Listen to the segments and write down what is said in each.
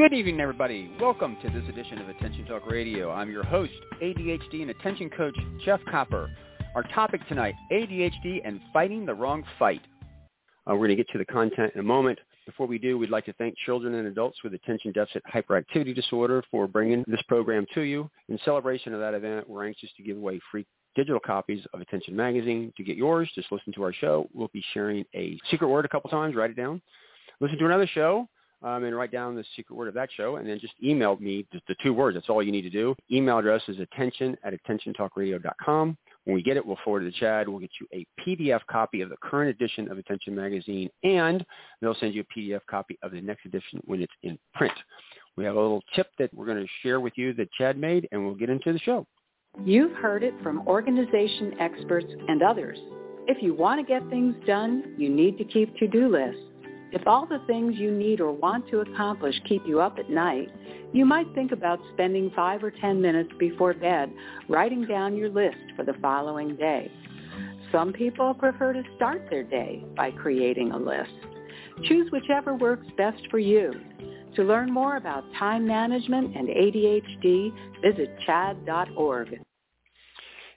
Good evening, everybody. Welcome to this edition of Attention Talk Radio. I'm your host, ADHD and attention coach, Jeff Copper. Our topic tonight, ADHD and fighting the wrong fight. Uh, we're going to get to the content in a moment. Before we do, we'd like to thank children and adults with attention deficit hyperactivity disorder for bringing this program to you. In celebration of that event, we're anxious to give away free digital copies of Attention Magazine. To get yours, just listen to our show. We'll be sharing a secret word a couple times. Write it down. Listen to another show um, and write down the secret word of that show, and then just email me the, the two words. That's all you need to do. Email address is attention at attentiontalkradio.com. When we get it, we'll forward it to Chad. We'll get you a PDF copy of the current edition of Attention Magazine, and they'll send you a PDF copy of the next edition when it's in print. We have a little tip that we're going to share with you that Chad made, and we'll get into the show. You've heard it from organization experts and others. If you want to get things done, you need to keep to-do lists. If all the things you need or want to accomplish keep you up at night, you might think about spending five or ten minutes before bed writing down your list for the following day. Some people prefer to start their day by creating a list. Choose whichever works best for you. To learn more about time management and ADHD, visit chadd.org.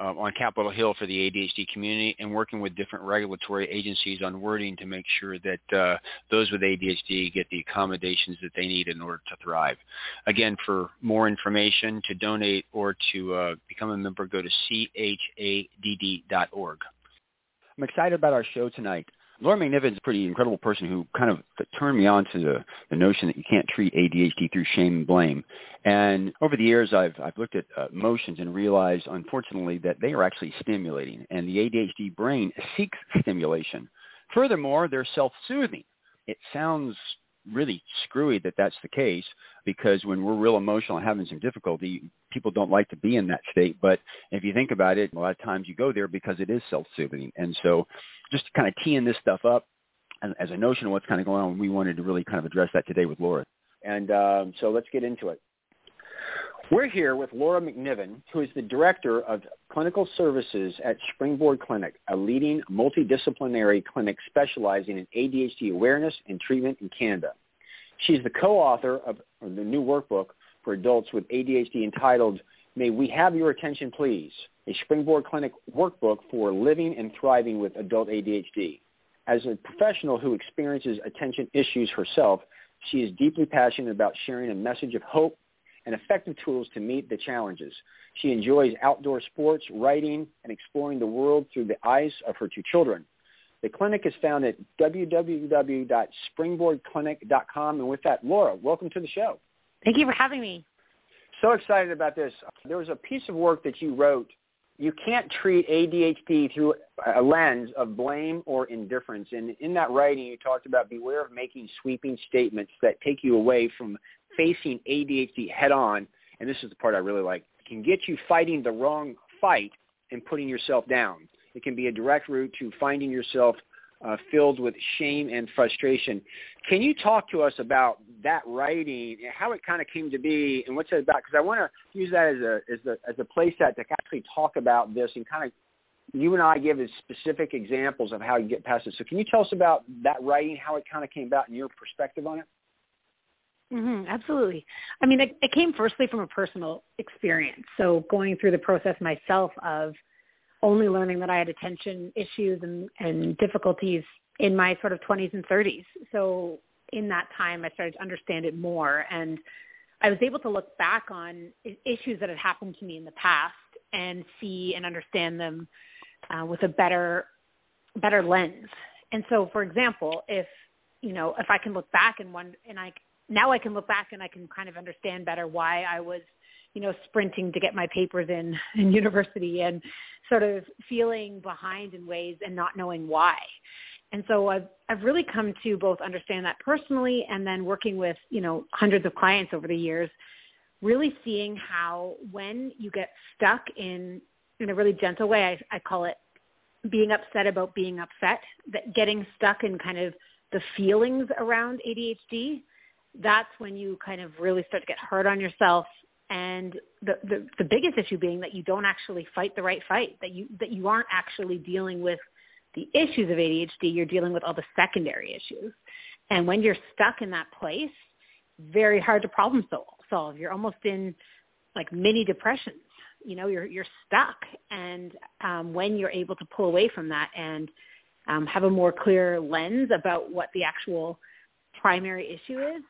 uh, on Capitol Hill for the ADHD community and working with different regulatory agencies on wording to make sure that uh, those with ADHD get the accommodations that they need in order to thrive. Again, for more information, to donate or to uh, become a member, go to chadd.org. I'm excited about our show tonight. Laura MacNiven's a pretty incredible person who kind of turned me on to the, the notion that you can't treat ADHD through shame and blame. And over the years, I've, I've looked at uh, emotions and realized, unfortunately, that they are actually stimulating, and the ADHD brain seeks stimulation. Furthermore, they're self-soothing. It sounds really screwy that that's the case because when we're real emotional and having some difficulty, people don't like to be in that state. But if you think about it, a lot of times you go there because it is self-soothing. And so just kind of teeing this stuff up as a notion of what's kind of going on, we wanted to really kind of address that today with Laura. And um, so let's get into it. We're here with Laura MacNiven, who is the Director of Clinical Services at Springboard Clinic, a leading multidisciplinary clinic specializing in ADHD awareness and treatment in Canada. She's the co-author of the new workbook for adults with ADHD entitled May We Have Your Attention Please, a Springboard Clinic workbook for living and thriving with adult ADHD. As a professional who experiences attention issues herself, she is deeply passionate about sharing a message of hope and effective tools to meet the challenges. She enjoys outdoor sports, writing, and exploring the world through the eyes of her two children. The clinic is found at www.springboardclinic.com. And with that, Laura, welcome to the show. Thank you for having me. So excited about this. There was a piece of work that you wrote. You can't treat ADHD through a lens of blame or indifference. And in that writing, you talked about beware of making sweeping statements that take you away from facing ADHD head on, and this is the part I really like, can get you fighting the wrong fight and putting yourself down. It can be a direct route to finding yourself uh, filled with shame and frustration. Can you talk to us about that writing and how it kind of came to be and what's it about? Because I want to use that as a as a as a place set to actually talk about this and kind of you and I give specific examples of how you get past it. So can you tell us about that writing, how it kind of came about, and your perspective on it? Mm-hmm, absolutely. I mean, it, it came firstly from a personal experience. So going through the process myself of only learning that I had attention issues and, and difficulties in my sort of 20s and 30s. So in that time, I started to understand it more. And I was able to look back on issues that had happened to me in the past and see and understand them uh, with a better, better lens. And so, for example, if, you know, if I can look back and one, and I now I can look back and I can kind of understand better why I was, you know, sprinting to get my papers in in university and sort of feeling behind in ways and not knowing why. And so I've I've really come to both understand that personally and then working with, you know, hundreds of clients over the years, really seeing how when you get stuck in in a really gentle way, I, I call it being upset about being upset, that getting stuck in kind of the feelings around ADHD, that's when you kind of really start to get hard on yourself. And the, the the biggest issue being that you don't actually fight the right fight that you that you aren't actually dealing with the issues of ADHD you're dealing with all the secondary issues. And when you're stuck in that place very hard to problem solve. You're almost in like mini depressions. You know you're you're stuck. And um when you're able to pull away from that and um have a more clear lens about what the actual primary issue is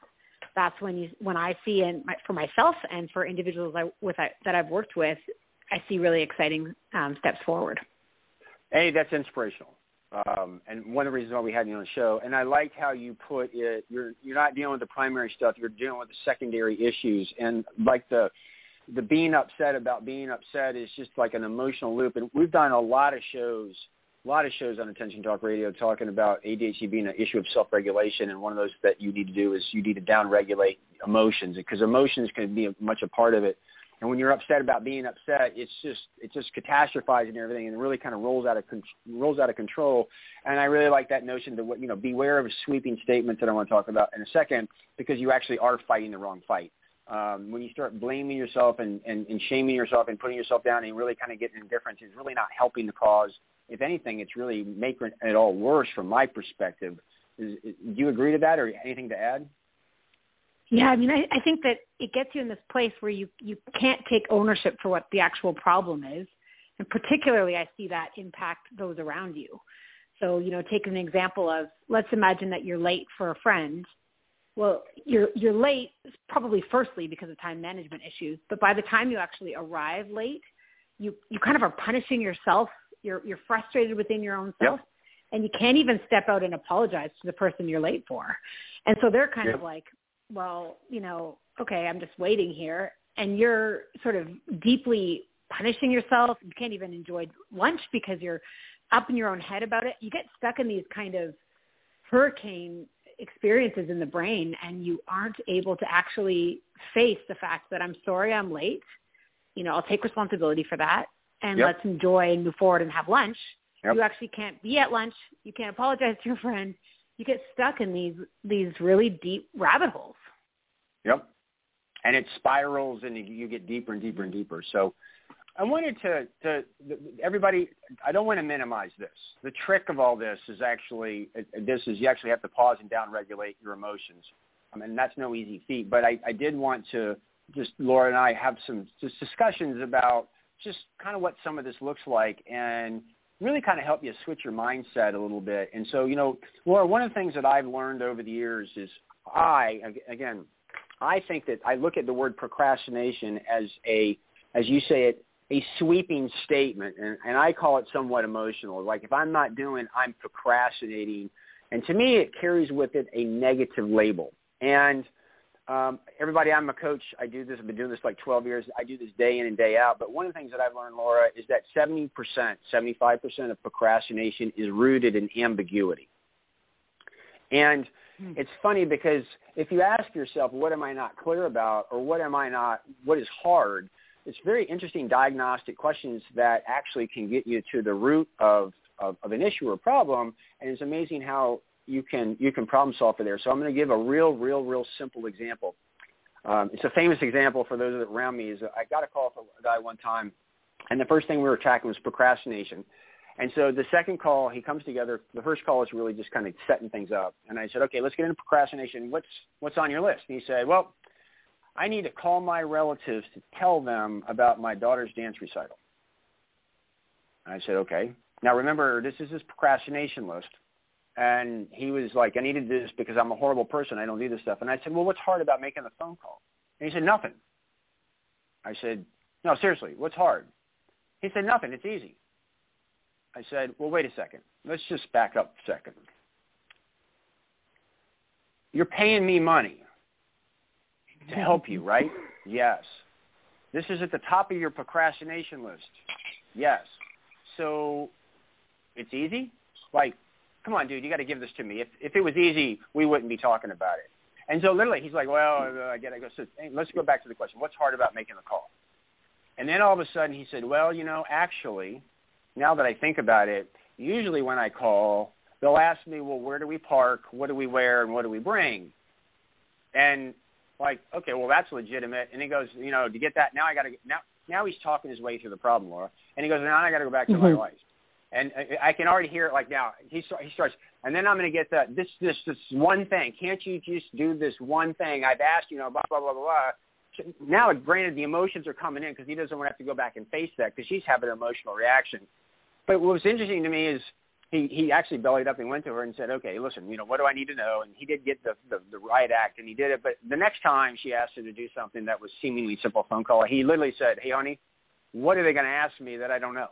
that's when you when I see and for myself and for individuals I, with I, that I've worked with, I see really exciting um, steps forward. Hey, that's inspirational. Um, and one of the reasons why we had you on the show, and I liked how you put it. You're you're not dealing with the primary stuff. You're dealing with the secondary issues, and like the the being upset about being upset is just like an emotional loop. And we've done a lot of shows a lot of shows on Attention Talk Radio talking about ADHD being an issue of self-regulation, and one of those that you need to do is you need to down-regulate emotions because emotions can be much a part of it. And when you're upset about being upset, it's just it's just catastrophizing everything and really kind of rolls out of rolls out of control. And I really like that notion to you know beware of sweeping statements that I want to talk about in a second because you actually are fighting the wrong fight. Um, when you start blaming yourself and, and, and shaming yourself and putting yourself down and really kind of getting indifference, it's really not helping the cause if anything, it's really making it all worse from my perspective. Is, is, do you agree to that, or anything to add? Yeah, I mean, I, I think that it gets you in this place where you you can't take ownership for what the actual problem is, and particularly I see that impact those around you. So, you know, take an example of let's imagine that you're late for a friend. Well, you're you're late probably firstly because of time management issues, but by the time you actually arrive late, you you kind of are punishing yourself you're you're frustrated within your own self, yep. and you can't even step out and apologize to the person you're late for. And so they're kind yep. of like, well, you know, okay, I'm just waiting here, and you're sort of deeply punishing yourself. You can't even enjoy lunch because you're up in your own head about it. You get stuck in these kind of hurricane experiences in the brain and you aren't able to actually face the fact that I'm sorry I'm late. You know, I'll take responsibility for that and yep. let's enjoy and move forward and have lunch. Yep. You actually can't be at lunch. You can't apologize to your friend. You get stuck in these these really deep rabbit holes. Yep. And it spirals and you get deeper and deeper and deeper. So I wanted to, to everybody, I don't want to minimize this. The trick of all this is actually, uh, this is you actually have to pause and down regulate your emotions. I mean, that's no easy feat, but I, I did want to just, Laura and I have some just discussions about just kind of what some of this looks like and really kind of help you switch your mindset a little bit. And so, you know, Laura, one of the things that I've learned over the years is I, again, I think that I look at the word procrastination as a, as you say it, a sweeping statement, and, and I call it somewhat emotional. Like if I'm not doing, I'm procrastinating. And to me, it carries with it a negative label. And um, everybody, I'm a coach. I do this. I've been doing this like 12 years. I do this day in and day out. But one of the things that I've learned, Laura, is that 70%, 75% of procrastination is rooted in ambiguity. And hmm. it's funny because if you ask yourself, what am I not clear about or what am I not, what is hard, it's very interesting diagnostic questions that actually can get you to the root of, of, of an issue or problem. And it's amazing how you can you can problem solve for there. So I'm going to give a real, real, real simple example. Um, it's a famous example for those around me. Is I got a call from a guy one time, and the first thing we were tracking was procrastination. And so the second call, he comes together. The first call is really just kind of setting things up. And I said, okay, let's get into procrastination. What's what's on your list? And he said, well, I need to call my relatives to tell them about my daughter's dance recital. And I said, okay. Now remember, this is his procrastination list. And he was like, I need to do this because I'm a horrible person. I don't do this stuff. And I said, well, what's hard about making a phone call? And he said, nothing. I said, no, seriously, what's hard? He said, nothing. It's easy. I said, well, wait a second. Let's just back up a second. You're paying me money to help you, right? Yes. This is at the top of your procrastination list. Yes. So it's easy? Like, come on, dude, you got to give this to me. If if it was easy, we wouldn't be talking about it. And so literally, he's like, well, I get it. I go, so hey, let's go back to the question. What's hard about making the call? And then all of a sudden he said, well, you know, actually, now that I think about it, usually when I call, they'll ask me, well, where do we park? What do we wear? And what do we bring? And like, okay, well, that's legitimate. And he goes, you know, to get that, now I got to, now, now he's talking his way through the problem, Laura. And he goes, now I got to go back to mm-hmm. my wife. And I, can already hear it like now. He, he starts, and then I'm going to get the, this, this, this one thing. Can't you just do this one thing? I've asked, you know, blah, blah, blah, blah, blah now, granted, the emotions are coming in because he doesn't want to have to go back and face that because she's having an emotional reaction. But what was interesting to me is he he actually bellied up and went to her and said, "Okay, listen, you know, what do I need to know?" And he did get the the, the right act, and he did it. But the next time she asked him to do something that was seemingly simple phone call, he literally said, "Hey, honey, what are they going to ask me that I don't know?"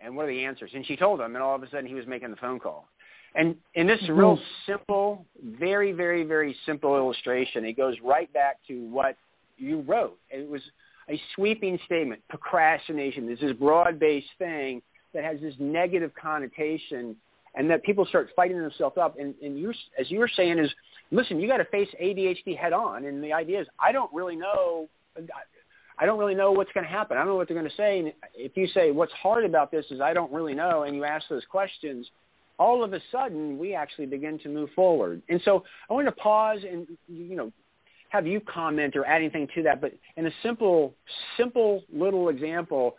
And what are the answers? And she told him, and all of a sudden he was making the phone call. And in this mm-hmm. real simple, very, very, very simple illustration, it goes right back to what you wrote. It was a sweeping statement. Procrastination is this broad-based thing that has this negative connotation and that people start fighting themselves up. And, and you, as you were saying is, listen, you got to face ADHD head on. And the idea is, I don't really know. I don't really know what's going to happen. I don't know what they're going to say. And if you say, what's hard about this is I don't really know, and you ask those questions, all of a sudden we actually begin to move forward. And so I want to pause and, you know, have you comment or add anything to that. But in a simple, simple little example,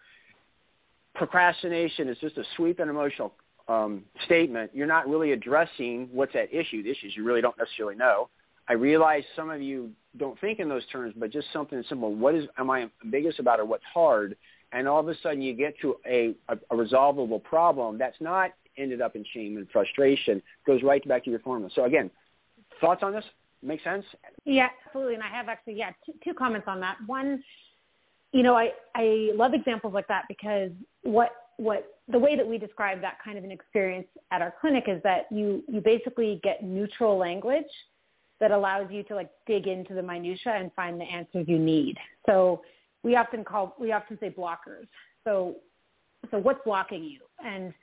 procrastination is just a sweep and emotional um, statement. You're not really addressing what's at issue. The issues you really don't necessarily know. I realize some of you don't think in those terms, but just something simple. What is am I biggest about or what's hard? And all of a sudden you get to a, a, a resolvable problem that's not ended up in shame and frustration, goes right back to your formula. So again, thoughts on this? Make sense? Yeah, absolutely. And I have actually, yeah, two, two comments on that. One, you know, I, I love examples like that because what what the way that we describe that kind of an experience at our clinic is that you you basically get neutral language that allows you to like dig into the minutia and find the answers you need. So we often call we often say blockers. So so what's blocking you? And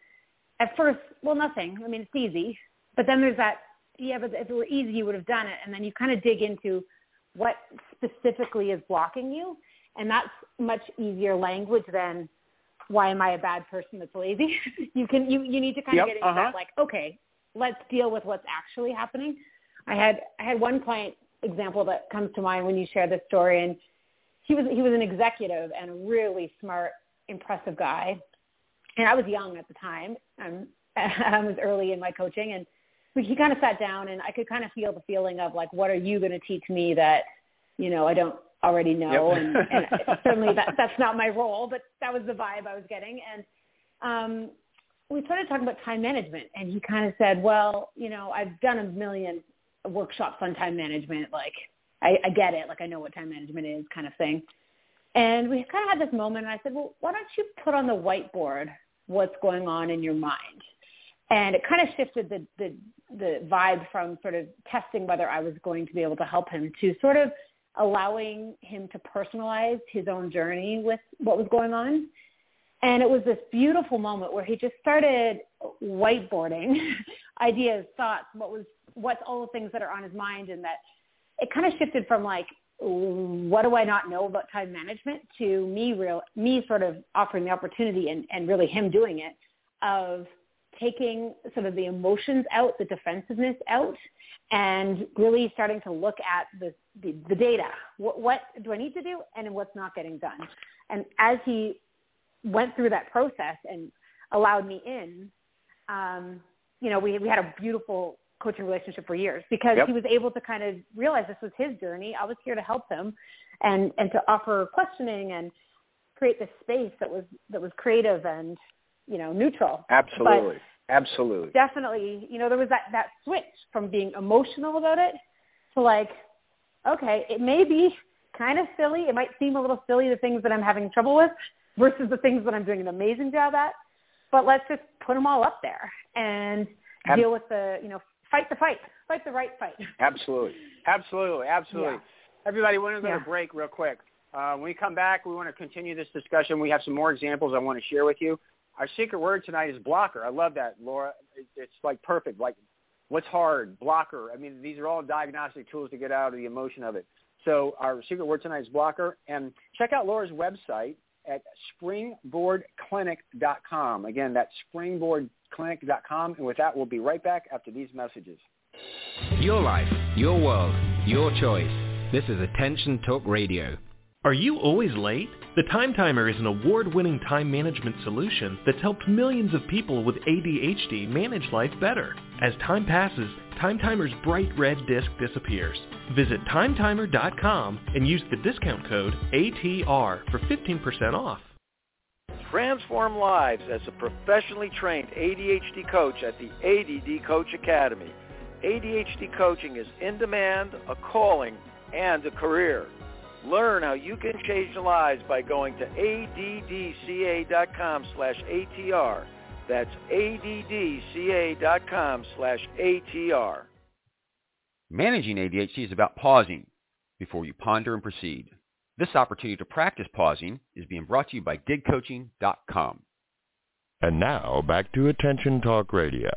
at first, well, nothing. I mean, it's easy. But then there's that yeah, but if it were easy, you would have done it. And then you kind of dig into what specifically is blocking you. And that's much easier language than why am I a bad person that's lazy? you can, you, you need to kind yep, of get into uh-huh. that like, okay, let's deal with what's actually happening. I had, I had one client example that comes to mind when you share this story and he was, he was an executive and a really smart, impressive guy. And I was young at the time. I'm, I was early in my coaching and he kind of sat down and I could kind of feel the feeling of like, what are you going to teach me that, you know, I don't already know. Yep. and, and certainly that, that's not my role, but that was the vibe I was getting. And, um, we started talking about time management and he kind of said, well, you know, I've done a million workshops on time management. Like I, I get it. Like I know what time management is kind of thing. And we kind of had this moment and I said, well, why don't you put on the whiteboard what's going on in your mind? and it kind of shifted the, the the vibe from sort of testing whether I was going to be able to help him to sort of allowing him to personalize his own journey with what was going on. And it was this beautiful moment where he just started whiteboarding ideas, thoughts, what was what's all the things that are on his mind and that it kind of shifted from like what do I not know about time management to me real me sort of offering the opportunity and, and really him doing it of taking sort of the emotions out, the defensiveness out, and really starting to look at the, the, the data. What, what do I need to do and what's not getting done? And as he went through that process and allowed me in, um, you know, we, we had a beautiful coaching relationship for years because yep. he was able to kind of realize this was his journey. I was here to help him and, and to offer questioning and create this space that was, that was creative and, you know, neutral. Absolutely. But Absolutely. Definitely. You know, there was that, that switch from being emotional about it to like, okay, it may be kind of silly. It might seem a little silly, the things that I'm having trouble with versus the things that I'm doing an amazing job at. But let's just put them all up there and deal with the, you know, fight the fight, fight the right fight. Absolutely. Absolutely. Absolutely. Everybody, we're going to go Yeah. to break real quick. Uh, when we come back, we want to continue this discussion. We have some more examples I want to share with you. Our secret word tonight is blocker. I love that, Laura. It's like perfect. Like, what's hard? Blocker. I mean, these are all diagnostic tools to get out of the emotion of it. So our secret word tonight is blocker. And check out Laura's website at springboardclinic.com. Again, that's springboardclinic.com. And with that, we'll be right back after these messages. Your life, your world, your choice. This is Attention Talk Radio. Are you always late? The Time Timer is an award-winning time management solution that's helped millions of people with ADHD manage life better. As time passes, Time Timer's bright red disc disappears. Visit timetimer.com and use the discount code ATR for 15% off. Transform lives as a professionally trained ADHD coach at the ADD Coach Academy. ADHD coaching is in demand, a calling, and a career. Learn how you can change lives by going to addca.com slash ATR. That's addca.com slash ATR. Managing ADHD is about pausing before you ponder and proceed. This opportunity to practice pausing is being brought to you by digcoaching.com. And now back to Attention Talk Radio.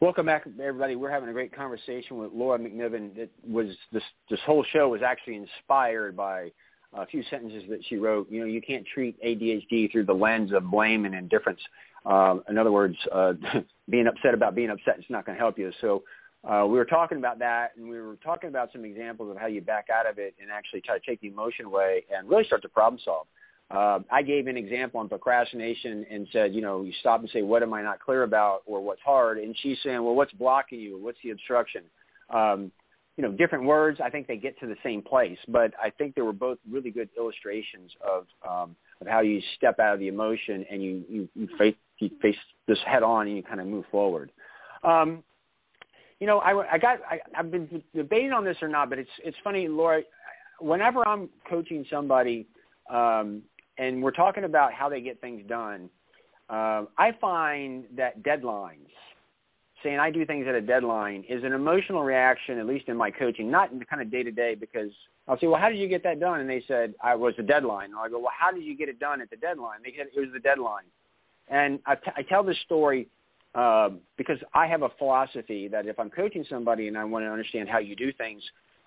Welcome back, everybody. We're having a great conversation with Laura MacNiven. It was this this whole show was actually inspired by a few sentences that she wrote. You know, you can't treat ADHD through the lens of blame and indifference. Um, in other words, uh, being upset about being upset is not going to help you. So uh, we were talking about that, and we were talking about some examples of how you back out of it and actually try to take the emotion away and really start to problem solve. Uh, I gave an example on procrastination and said, you know, you stop and say, what am I not clear about or what's hard? And she's saying, well, what's blocking you? What's the obstruction? Um, you know, different words, I think they get to the same place, but I think they were both really good illustrations of, um, of how you step out of the emotion and you, you, you, face, you face this head on and you kind of move forward. Um, you know, I, I got, I, I've been debating on this or not, but it's, it's funny, Laura, whenever I'm coaching somebody, um, and we're talking about how they get things done, um, I find that deadlines, saying I do things at a deadline, is an emotional reaction, at least in my coaching, not in the kind of day to day, because I'll say, well, how did you get that done? And they said, I was the deadline. And I go, well, how did you get it done at the deadline? They said, it was the deadline. And I, t- I tell this story uh, because I have a philosophy that if I'm coaching somebody and I want to understand how you do things,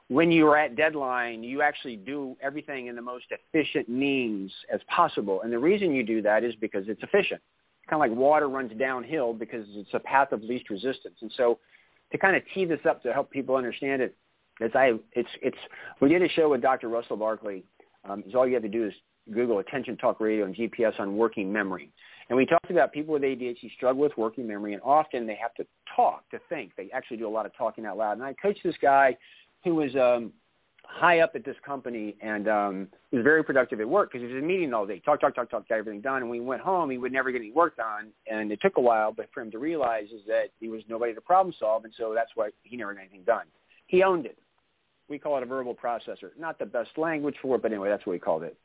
when you're at deadline, you actually do everything in the most efficient means as possible. And the reason you do that is because it's efficient. It's Kind of like water runs downhill because it's a path of least resistance. And so to kind of tee this up to help people understand it, as I, it's, it's, we did a show with Dr. Russell Barkley. Um, all you have to do is Google Attention Talk Radio and GPS on working memory. And we talked about people with ADHD struggle with working memory, and often they have to talk to think. They actually do a lot of talking out loud. And I coached this guy who was um, high up at this company and um, was very productive at work because he was in a meeting all day. Talk, talk, talk, talk, got everything done. And when he went home, he would never get any work done. And it took a while, but for him to realize is that he was nobody to problem solve, and so that's why he never got anything done. He owned it. We call it a verbal processor. Not the best language for it, but anyway, that's what we called it.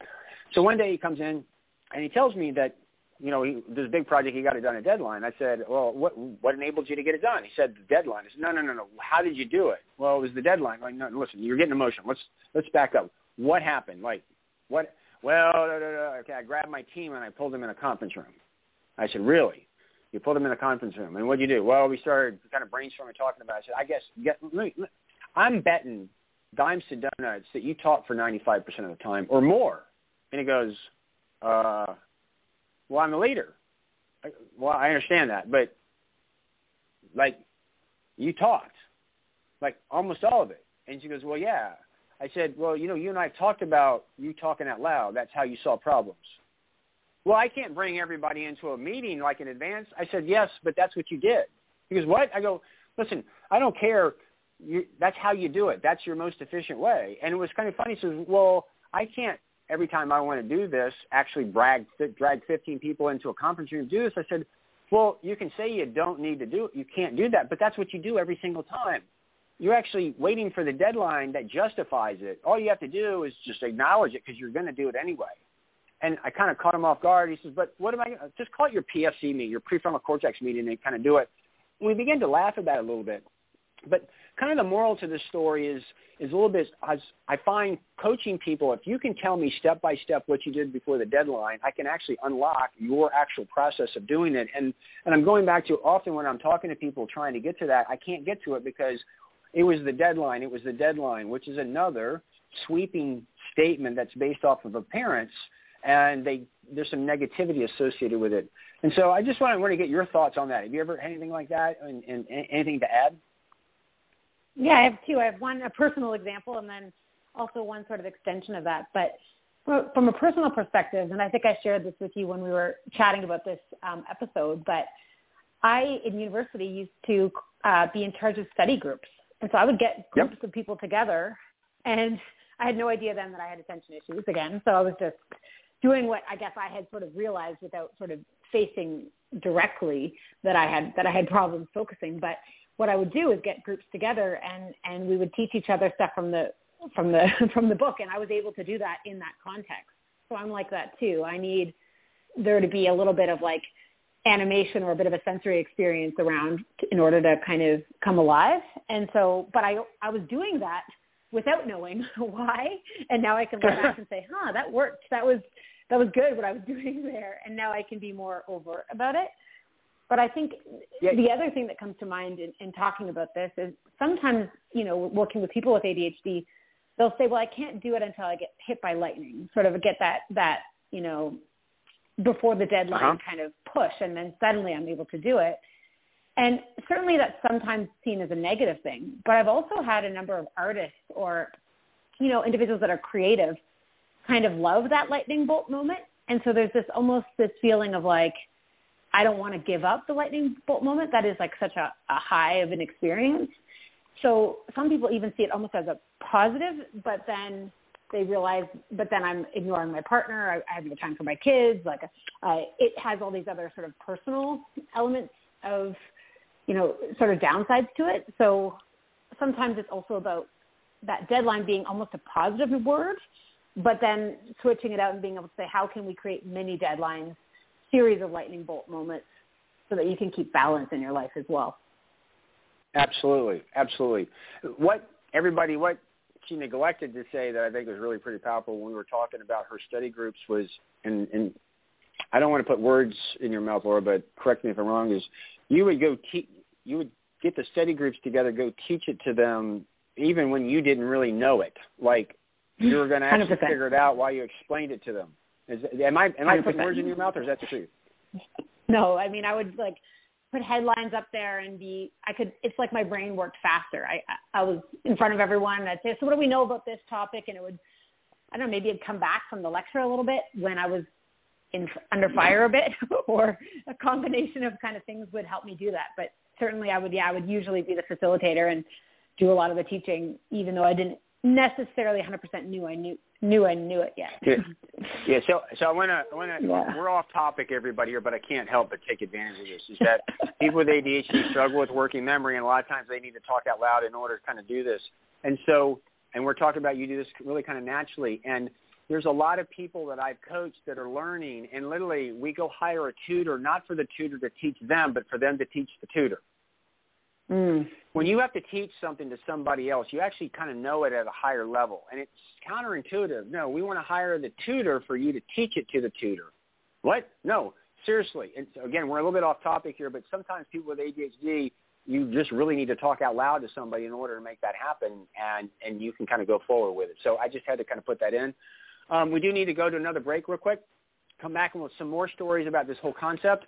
So one day he comes in and he tells me that you know, he, this big project, he got it done at deadline. I said, well, what what enabled you to get it done? He said, the deadline. I said, no, no, no, no. How did you do it? Well, it was the deadline. Like, no, listen, you're getting emotional. Let's let's back up. What happened? Like, what? Well, da, da, da. okay, I grabbed my team and I pulled them in a conference room. I said, really? You pulled them in a conference room, and what'd you do? Well, we started kind of brainstorming, talking about. It. I said, I guess get. Let me, I'm betting dimes to donuts that you talk for 95% of the time or more. And he goes, uh, well, I'm the leader. Well, I understand that, but like you talked, like almost all of it. And she goes, well, yeah. I said, well, you know, you and I talked about you talking out loud. That's how you solve problems. Well, I can't bring everybody into a meeting like in advance. I said, yes, but that's what you did. He goes, what? I go, listen, I don't care. You, that's how you do it. That's your most efficient way. And it was kind of funny. He says, well, I can't every time I want to do this, actually drag drag 15 people into a conference room to do this. I said, well, you can say you don't need to do it. You can't do that, but that's what you do every single time. You're actually waiting for the deadline that justifies it. All you have to do is just acknowledge it because you're going to do it anyway. And I kind of caught him off guard. He says, but what am I just call it your PFC meeting, your prefrontal cortex meeting and kind of do it. We began to laugh about it a little bit. But kind of the moral to this story is is a little bit as I find coaching people, if you can tell me step by step what you did before the deadline, I can actually unlock your actual process of doing it. And and I'm going back to often when I'm talking to people trying to get to that, I can't get to it because it was the deadline, it was the deadline, which is another sweeping statement that's based off of appearance and they there's some negativity associated with it. And so I just want to, want to get your thoughts on that. Have you ever had anything like that and, and anything to add? Yeah, I have two. I have one, a personal example, and then also one sort of extension of that. But from a personal perspective, and I think I shared this with you when we were chatting about this um, episode, but I, in university, used to uh, be in charge of study groups. And so I would get groups yep. of people together, and I had no idea then that I had attention issues again. So I was just doing what I guess I had sort of realized without sort of facing directly that I had that I had problems focusing. But what I would do is get groups together and and we would teach each other stuff from the from the from the book and I was able to do that in that context. So I'm like that too. I need there to be a little bit of like animation or a bit of a sensory experience around in order to kind of come alive. And so but I I was doing that without knowing why and now I can look back and say, "Huh, that worked. That was that was good what I was doing there." And now I can be more overt about it. But I think yeah. the other thing that comes to mind in, in talking about this is sometimes, you know, working with people with ADHD, they'll say, well, I can't do it until I get hit by lightning, sort of get that, that, you know, before the deadline uh-huh. kind of push. And then suddenly I'm able to do it. And certainly that's sometimes seen as a negative thing. But I've also had a number of artists or, you know, individuals that are creative kind of love that lightning bolt moment. And so there's this almost this feeling of like, I don't want to give up the lightning bolt moment. That is like such a, a high of an experience. So some people even see it almost as a positive, but then they realize, but then I'm ignoring my partner. I, I have no time for my kids. Like uh, it has all these other sort of personal elements of, you know, sort of downsides to it. So sometimes it's also about that deadline being almost a positive word, but then switching it out and being able to say, how can we create mini deadlines series of lightning bolt moments so that you can keep balance in your life as well. Absolutely, absolutely. What everybody, what she neglected to say that I think was really pretty powerful when we were talking about her study groups was, and, and I don't want to put words in your mouth, Laura, but correct me if I'm wrong. Is you would go, te- you would get the study groups together, go teach it to them, even when you didn't really know it. Like you were going to actually 100%. figure it out while you explained it to them. Is am I am I putting words in your mouth, or is that the truth? No, I mean I would like put headlines up there and be I could it's like my brain worked faster. I I was in front of everyone and I'd say, So what do we know about this topic? And it would I don't know, maybe it'd come back from the lecture a little bit when I was in under fire a bit or a combination of kind of things would help me do that. But certainly I would yeah, I would usually be the facilitator and do a lot of the teaching even though I didn't necessarily 100% knew I knew knew I knew it yet. Yeah, yeah. So, so I want to, I want to. Yeah. We're off topic, everybody here, but I can't help but take advantage of this. Is that people with ADHD struggle with working memory, and a lot of times they need to talk out loud in order to kind of do this. And so, and we're talking about you do this really kind of naturally. And there's a lot of people that I've coached that are learning, and literally we go hire a tutor, not for the tutor to teach them, but for them to teach the tutor. Mm. When you have to teach something to somebody else, you actually kind of know it at a higher level. And it's counterintuitive. No, we want to hire the tutor for you to teach it to the tutor. What? No, seriously. And again, we're a little bit off topic here, but sometimes people with ADHD, you just really need to talk out loud to somebody in order to make that happen, and, and you can kind of go forward with it. So I just had to kind of put that in. Um, we do need to go to another break real quick. Come back and with some more stories about this whole concept.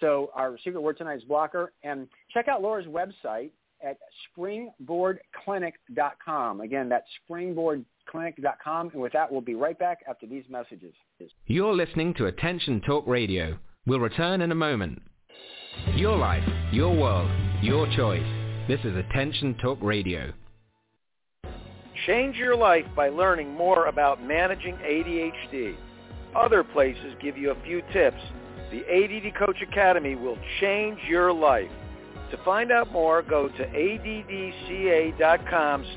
So our secret word tonight is blocker. And check out Laura's website at springboardclinic.com. Again, that's springboardclinic.com. And with that, we'll be right back after these messages. You're listening to Attention Talk Radio. We'll return in a moment. Your life, your world, your choice. This is Attention Talk Radio. Change your life by learning more about managing ADHD. Other places give you a few tips the ADD Coach Academy will change your life. To find out more, go to addca.com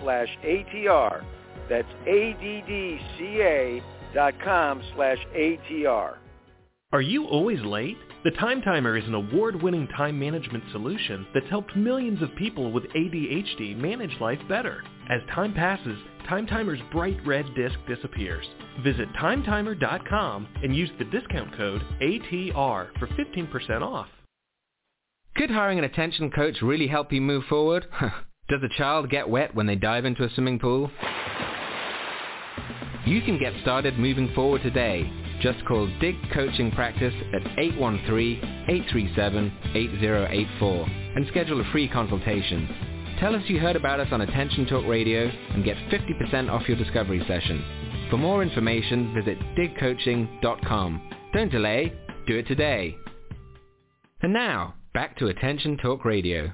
slash ATR. That's addca.com slash ATR. Are you always late? The Time Timer is an award-winning time management solution that's helped millions of people with ADHD manage life better. As time passes, Time Timer's bright red disc disappears. Visit timetimer.com and use the discount code ATR for 15% off. Could hiring an attention coach really help you move forward? Does a child get wet when they dive into a swimming pool? You can get started moving forward today. Just call Dig Coaching Practice at 813-837-8084 and schedule a free consultation. Tell us you heard about us on Attention Talk Radio and get 50% off your discovery session. For more information, visit digcoaching.com. Don't delay, do it today. And now, back to Attention Talk Radio.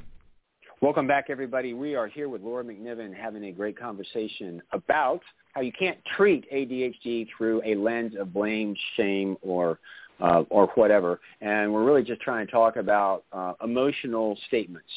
Welcome back, everybody. We are here with Laura MacNiven having a great conversation about how you can't treat ADHD through a lens of blame, shame, or uh, or whatever. And we're really just trying to talk about uh, emotional statements,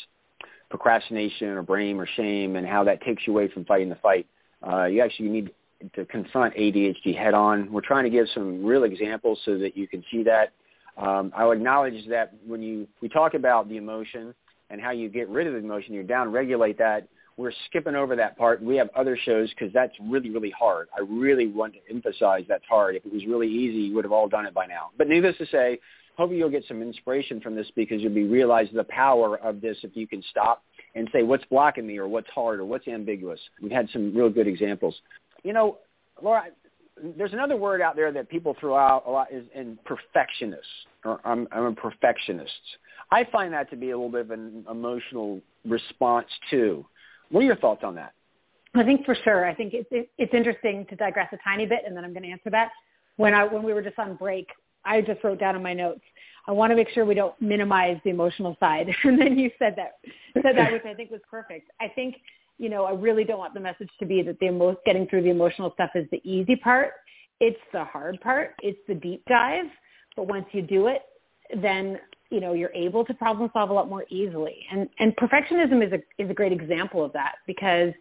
procrastination or blame or shame, and how that takes you away from fighting the fight. Uh, you actually need to confront ADHD head on. We're trying to give some real examples so that you can see that. Um, I'll acknowledge that when you we talk about the emotion and how you get rid of the emotion, you down regulate that. We're skipping over that part. We have other shows because that's really, really hard. I really want to emphasize that's hard. If it was really easy, you would have all done it by now. But needless to say, hopefully you'll get some inspiration from this because you'll be realizing the power of this if you can stop and say what's blocking me or what's hard or what's ambiguous. We've had some real good examples. You know, Laura, there's another word out there that people throw out a lot is in perfectionist or I'm, I'm a perfectionist. I find that to be a little bit of an emotional response too. What are your thoughts on that? I think for sure. I think it's it, it's interesting to digress a tiny bit, and then I'm going to answer that. When I when we were just on break, I just wrote down in my notes. I want to make sure we don't minimize the emotional side, and then you said that said that, which I think was perfect. I think you know I really don't want the message to be that the emo- getting through the emotional stuff is the easy part. It's the hard part. It's the deep dive. But once you do it, then you know you're able to problem solve a lot more easily and and perfectionism is a is a great example of that because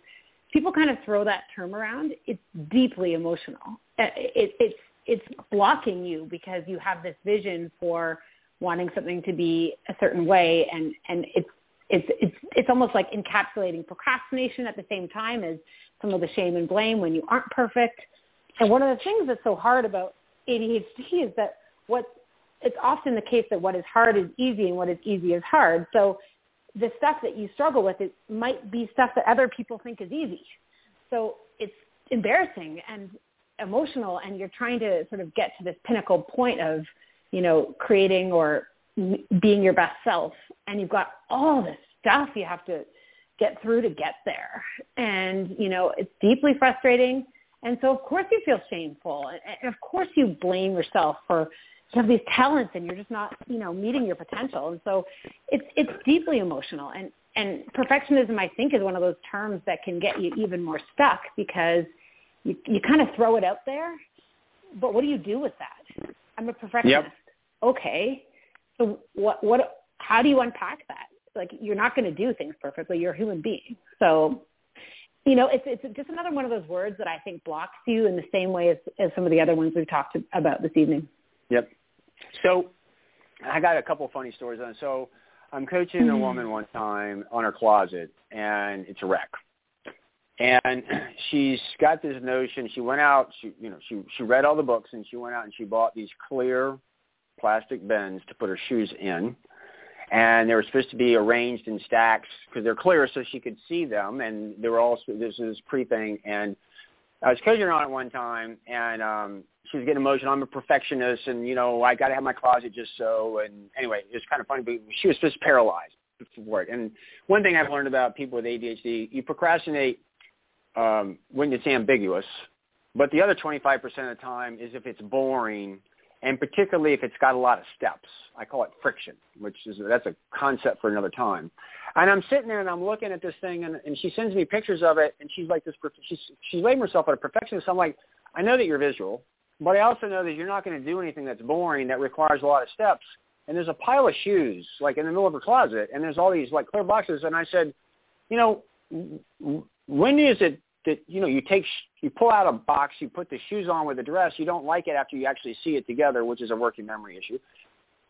people kind of throw that term around it's deeply emotional uh, it, it's it's blocking you because you have this vision for wanting something to be a certain way and and it's it's it's it's almost like encapsulating procrastination at the same time as some of the shame and blame when you aren't perfect and one of the things that's so hard about ADHD is that what it's often the case that what is hard is easy and what is easy is hard. So the stuff that you struggle with it might be stuff that other people think is easy. So it's embarrassing and emotional and you're trying to sort of get to this pinnacle point of, you know, creating or being your best self and you've got all this stuff you have to get through to get there. And, you know, it's deeply frustrating. And so of course you feel shameful and of course you blame yourself for you have these talents and you're just not, you know, meeting your potential. And so it's it's deeply emotional and and perfectionism I think is one of those terms that can get you even more stuck because you you kind of throw it out there, but what do you do with that? I'm a perfectionist. Yep. Okay. So what what how do you unpack that? Like you're not going to do things perfectly. You're a human being. So you know, it's it's just another one of those words that I think blocks you in the same way as, as some of the other ones we've talked about this evening. Yep. So I got a couple of funny stories on it. So I'm coaching a mm-hmm. woman one time on her closet, and it's a wreck. And she's got this notion. She went out. She, you know, she she read all the books, and she went out and she bought these clear plastic bins to put her shoes in. And they were supposed to be arranged in stacks because they're clear, so she could see them. And they were all this is pre thing. And I was coaching on it one time, and um, she was getting emotional. I'm a perfectionist, and you know, I got to have my closet just so. And anyway, it was kind of funny, but she was just paralyzed for it. And one thing I've learned about people with ADHD, you procrastinate um, when it's ambiguous, but the other 25% of the time is if it's boring, and particularly if it's got a lot of steps. I call it friction, which is that's a concept for another time. And I'm sitting there and I'm looking at this thing, and, and she sends me pictures of it, and she's like this. She's she's labeled herself as a perfectionist. I'm like, I know that you're visual, but I also know that you're not going to do anything that's boring that requires a lot of steps. And there's a pile of shoes like in the middle of her closet, and there's all these like clear boxes. And I said, you know, when is it that you know you take you pull out a box, you put the shoes on with the dress, you don't like it after you actually see it together, which is a working memory issue.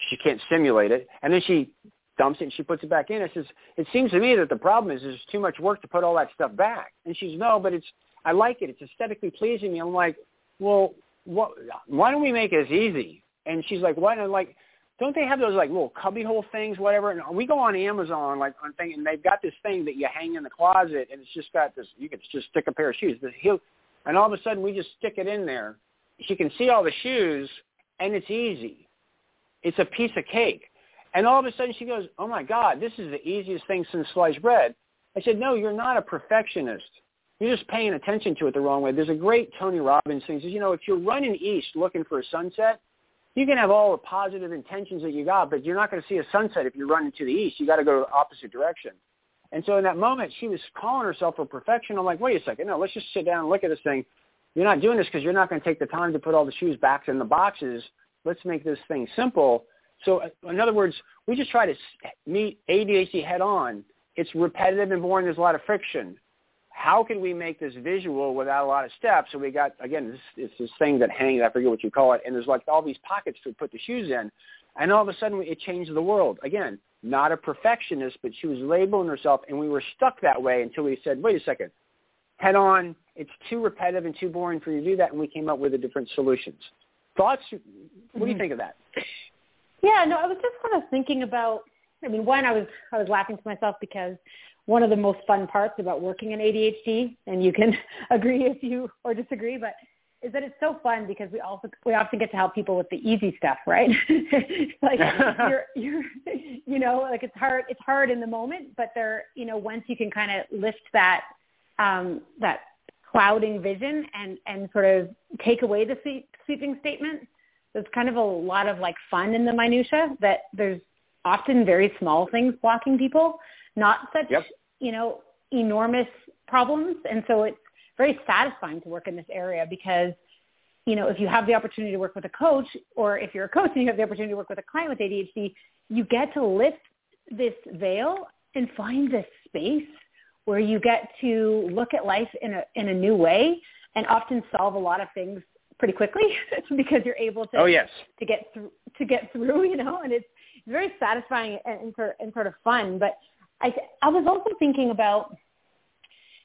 she can't simulate it, and then she dumps it and she puts it back in. I says, it seems to me that the problem is there's too much work to put all that stuff back. And she's, no, but it's, I like it. It's aesthetically pleasing me. I'm like, well, what, why don't we make it as easy? And she's like, what? And I'm like, don't they have those like little cubbyhole things, whatever? And we go on Amazon, like on thing, and they've got this thing that you hang in the closet, and it's just got this. You can just stick a pair of shoes. The heel, and all of a sudden we just stick it in there. She can see all the shoes, and it's easy. It's a piece of cake. And all of a sudden she goes, oh my God, this is the easiest thing since sliced bread. I said, no, you're not a perfectionist. You're just paying attention to it the wrong way. There's a great Tony Robbins thing. He says, you know, if you're running east looking for a sunset, you can have all the positive intentions that you got, but you're not going to see a sunset if you're running to the east. You got to go the opposite direction. And so in that moment, she was calling herself a perfection. I'm like, wait a second, no, let's just sit down and look at this thing. You're not doing this because you're not going to take the time to put all the shoes back in the boxes. Let's make this thing simple so in other words, we just try to meet ADHD head on. It's repetitive and boring. There's a lot of friction. How can we make this visual without a lot of steps? So we got, again, this, it's this thing that hangs, I forget what you call it, and there's like all these pockets to put the shoes in. And all of a sudden it changed the world. Again, not a perfectionist, but she was labeling herself, and we were stuck that way until we said, wait a second, head on, it's too repetitive and too boring for you to do that, and we came up with the different solutions. Thoughts? What do you mm-hmm. think of that? Yeah, no, I was just kind of thinking about. I mean, one, I was I was laughing to myself because one of the most fun parts about working in ADHD, and you can agree if you or disagree, but is that it's so fun because we also we often get to help people with the easy stuff, right? like you're you're you know like it's hard it's hard in the moment, but there you know once you can kind of lift that um, that clouding vision and and sort of take away the sweeping statement, there's kind of a lot of like fun in the minutia that there's often very small things blocking people, not such, yep. you know, enormous problems. And so it's very satisfying to work in this area because, you know, if you have the opportunity to work with a coach or if you're a coach and you have the opportunity to work with a client with ADHD, you get to lift this veil and find this space where you get to look at life in a in a new way and often solve a lot of things pretty quickly because you're able to oh yes to get through to get through you know and it's very satisfying and, and sort and sort of fun but i i was also thinking about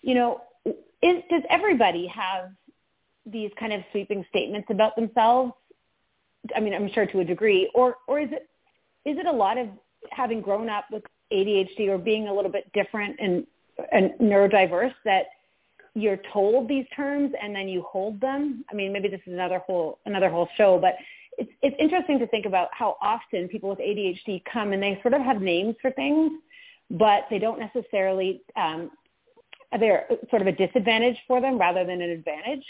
you know is does everybody have these kind of sweeping statements about themselves i mean i'm sure to a degree or or is it is it a lot of having grown up with adhd or being a little bit different and and neurodiverse that you're told these terms and then you hold them. I mean, maybe this is another whole another whole show, but it's it's interesting to think about how often people with ADHD come and they sort of have names for things, but they don't necessarily um, they're sort of a disadvantage for them rather than an advantage.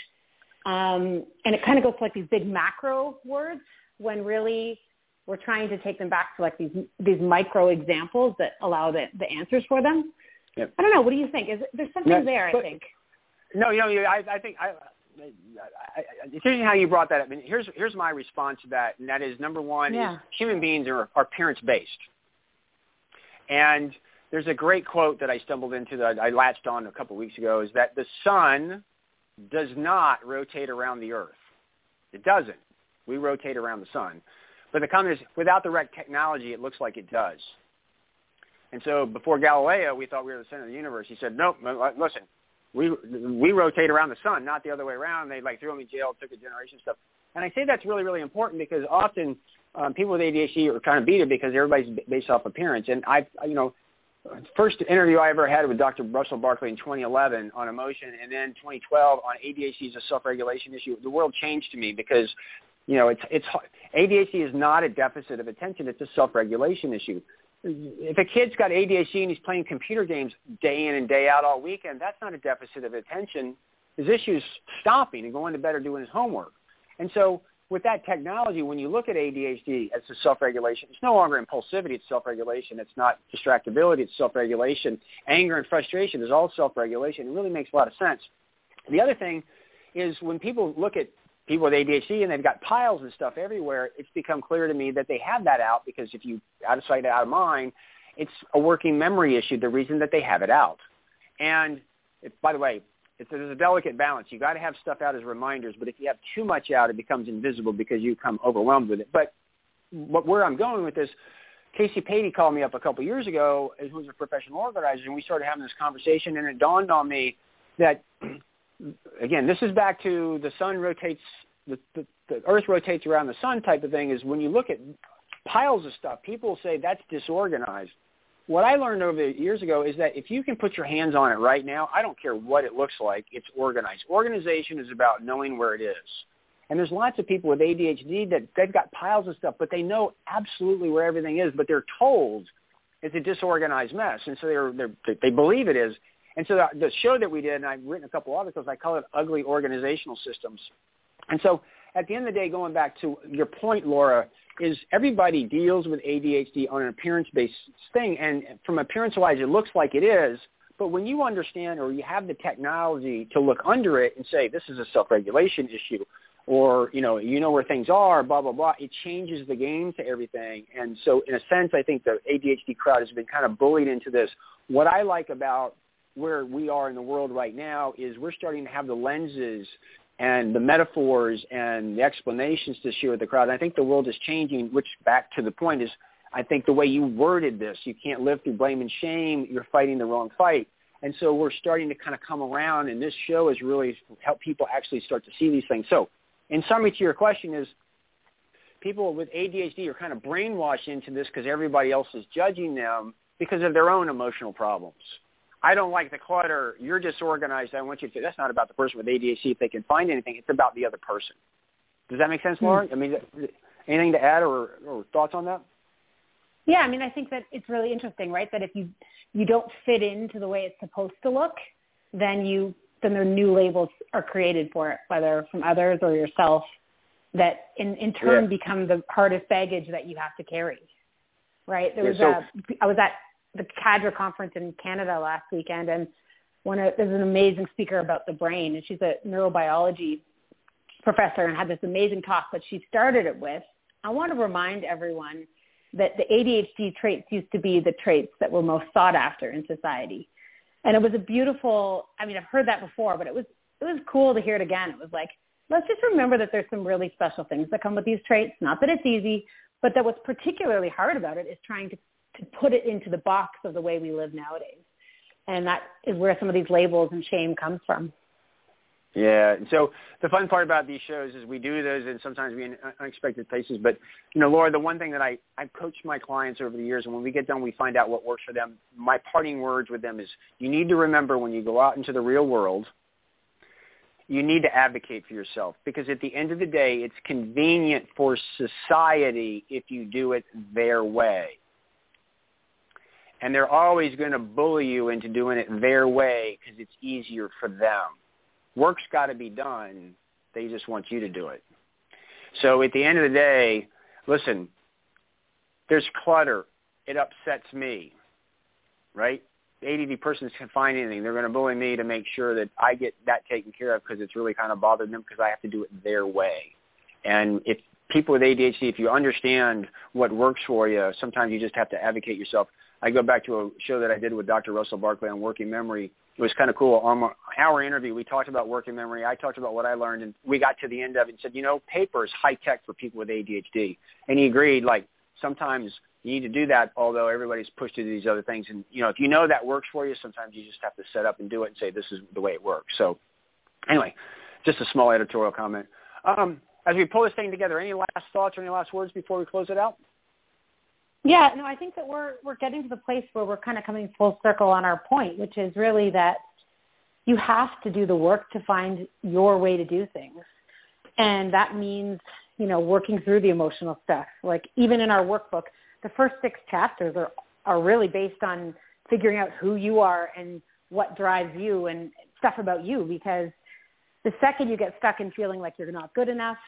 Um, and it kind of goes to like these big macro words when really we're trying to take them back to like these these micro examples that allow the, the answers for them. Yep. I don't know. What do you think? Is there's something there? but, I think. No, you know, I, I think I, I, I, it's interesting how you brought that up. I mean, here's here's my response to that, and that is number one yeah. is human beings are, are parents based, and there's a great quote that I stumbled into that I latched on a couple of weeks ago is that the sun does not rotate around the earth. It doesn't. We rotate around the sun. But the comment is, without the right technology, it looks like it does. And so before Galileo, we thought we were the center of the universe. He said, nope, listen, we we rotate around the sun, not the other way around. They like threw him in jail, took a generation stuff. And I say that's really really important because often um, people with ADHD are kind of beat it because everybody's based off appearance. And I, you know, first interview I ever had with Dr. Russell Barkley in 2011 on emotion, and then 2012 on ADHD as a self-regulation issue. The world changed to me because, you know, it's it's ADHD is not a deficit of attention; it's a self-regulation issue if a kid's got ADHD and he's playing computer games day in and day out all weekend, that's not a deficit of attention. His issue's stopping and going to bed or doing his homework. And so with that technology, when you look at ADHD as a self-regulation, it's no longer impulsivity, it's self-regulation. It's not distractibility, it's self-regulation. Anger and frustration is all self-regulation. It really makes a lot of sense. The other thing is when people look at people with ADHD and they've got piles and stuff everywhere, it's become clear to me that they have that out because if you out of sight, out of mind, it's a working memory issue, the reason that they have it out. And by the way, it's, there's a delicate balance. You got to have stuff out as reminders, but if you have too much out, it becomes invisible because you become overwhelmed with it. But what where I'm going with this. Casey Patey called me up a couple years ago, who's a professional organizer, and we started having this conversation, and it dawned on me that, again, this is back to the sun rotates, the, the, the earth rotates around the sun type of thing, is when you look at piles of stuff, people say that's disorganized. What I learned over the years ago is that if you can put your hands on it right now, I don't care what it looks like, it's organized. Organization is about knowing where it is. And there's lots of people with ADHD that they've got piles of stuff, but they know absolutely where everything is, but they're told it's a disorganized mess, and so they're, they're they believe it is. And so the, the show that we did, and I've written a couple articles, I call it ugly organizational systems. And so at the end of the day, going back to your point, Laura, is everybody deals with ADHD on an appearance-based thing, and from appearance-wise, it looks like it is. But when you understand or you have the technology to look under it and say this is a self-regulation issue, or you know you know where things are, blah blah blah. It changes the game to everything, and so in a sense, I think the ADHD crowd has been kind of bullied into this. What I like about where we are in the world right now is we're starting to have the lenses and the metaphors and the explanations to share with the crowd. And I think the world is changing, which back to the point is I think the way you worded this, you can't live through blame and shame, you're fighting the wrong fight. And so we're starting to kind of come around, and this show has really helped people actually start to see these things. So in summary to your question is people with ADHD are kind of brainwashed into this because everybody else is judging them because of their own emotional problems. I don't like the clutter. You're disorganized. I want you to. That's not about the person with ADHD if they can find anything. It's about the other person. Does that make sense, Laura? Hmm. I mean, anything to add or, or thoughts on that? Yeah, I mean, I think that it's really interesting, right? That if you you don't fit into the way it's supposed to look, then you then their new labels are created for it, whether from others or yourself, that in, in turn yeah. become the hardest baggage that you have to carry. Right? There was so, a, I was at the CADDRA conference in Canada last weekend, and one of, there's an amazing speaker about the brain, and she's a neurobiology professor and had this amazing talk that she started it with. I want to remind everyone that the ADHD traits used to be the traits that were most sought after in society and it was a beautiful i mean i've heard that before but it was it was cool to hear it again it was like let's just remember that there's some really special things that come with these traits not that it's easy but that what's particularly hard about it is trying to to put it into the box of the way we live nowadays and that is where some of these labels and shame comes from yeah. So the fun part about these shows is we do those and sometimes we in unexpected places. But, you know, Laura, the one thing that I, I've coached my clients over the years, and when we get done, we find out what works for them. My parting words with them is you need to remember when you go out into the real world, you need to advocate for yourself because at the end of the day, it's convenient for society if you do it their way. And they're always going to bully you into doing it their way because it's easier for them work's got to be done. They just want you to do it. So at the end of the day, listen, there's clutter. It upsets me, right? The ADD person can find anything. They're going to bully me to make sure that I get that taken care of because it's really kind of bothered them because I have to do it their way. And if people with ADHD, if you understand what works for you, sometimes you just have to advocate yourself. I go back to a show that I did with Dr. Russell Barkley on working memory it was kind of cool. On our interview, we talked about working memory. I talked about what I learned, and we got to the end of it and said, you know, paper is high tech for people with ADHD. And he agreed, like sometimes you need to do that, although everybody's pushed to these other things. And you know, if you know that works for you, sometimes you just have to set up and do it and say this is the way it works. So, anyway, just a small editorial comment. Um, as we pull this thing together, any last thoughts or any last words before we close it out? Yeah, no, I think that we're we're getting to the place where we're kind of coming full circle on our point, which is really that you have to do the work to find your way to do things. And that means, you know, working through the emotional stuff. Like even in our workbook, the first six chapters are are really based on figuring out who you are and what drives you and stuff about you because the second you get stuck in feeling like you're not good enough,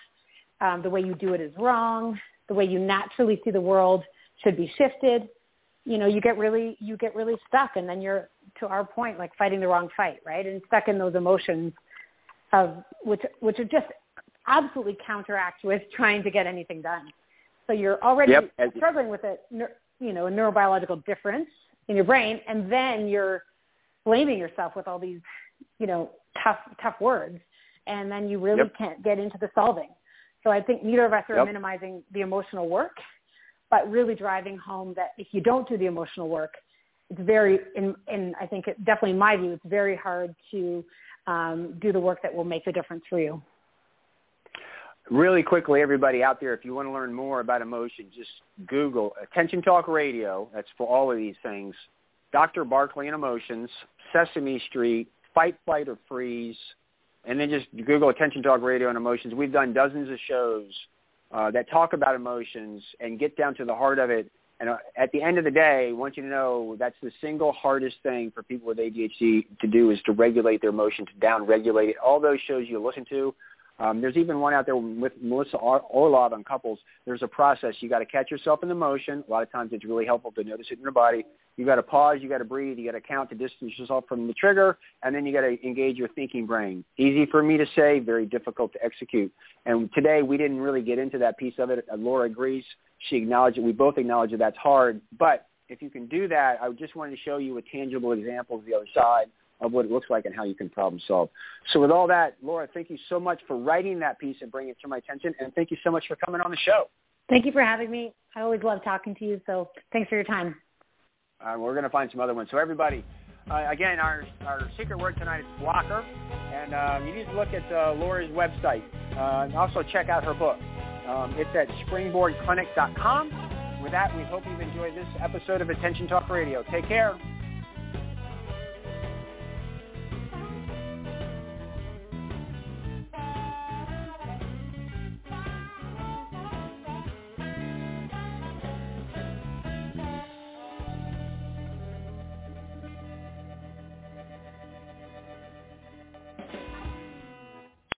um, the way you do it is wrong, the way you naturally see the world – should be shifted you know you get really you get really stuck and then you're to our point like fighting the wrong fight right and stuck in those emotions of which which are just absolutely counteract with trying to get anything done so you're already yep. struggling with a you know a neurobiological difference in your brain and then you're blaming yourself with all these you know tough tough words and then you really yep. can't get into the solving So I think neither of us are Yep. minimizing the emotional work, but really driving home that if you don't do the emotional work, it's very, in, I think it, definitely in my view, it's very hard to um, do the work that will make the difference for you. Really quickly, everybody out there, if you want to learn more about emotion, just Google Attention Talk Radio. That's for all of these things. Dr. Barkley and Emotions, Sesame Street, Fight, Flight, or Freeze, and then just Google Attention Talk Radio and Emotions. We've done dozens of shows uh, that talk about emotions and get down to the heart of it. And uh, at the end of the day, I want you to know that's the single hardest thing for people with ADHD to do is to regulate their emotion, to down-regulate it. All those shows you listen to, um, there's even one out there with Melissa Or- Orlov on couples. There's a process. You got to catch yourself in the motion. A lot of times it's really helpful to notice it in your body. You got to pause. You got to breathe. You got to count to distance yourself from the trigger, and then you got to engage your thinking brain. Easy for me to say, very difficult to execute. And today we didn't really get into that piece of it. Uh, Laura agrees. She acknowledged it. We both acknowledge that that's hard. But if you can do that, I just wanted to show you a tangible example of the other side of what it looks like and how you can problem solve. So with all that, Laura, thank you so much for writing that piece and bringing it to my attention, and thank you so much for coming on the show. Thank you for having me. I always love talking to you, so thanks for your time. Uh, we're going to find some other ones. So everybody, uh, again, our, our secret word tonight is blocker, and um, you need to look at uh, Laura's website uh, and also check out her book. Um, it's at springboardclinic.com. With that, we hope you've enjoyed this episode of Attention Talk Radio. Take care.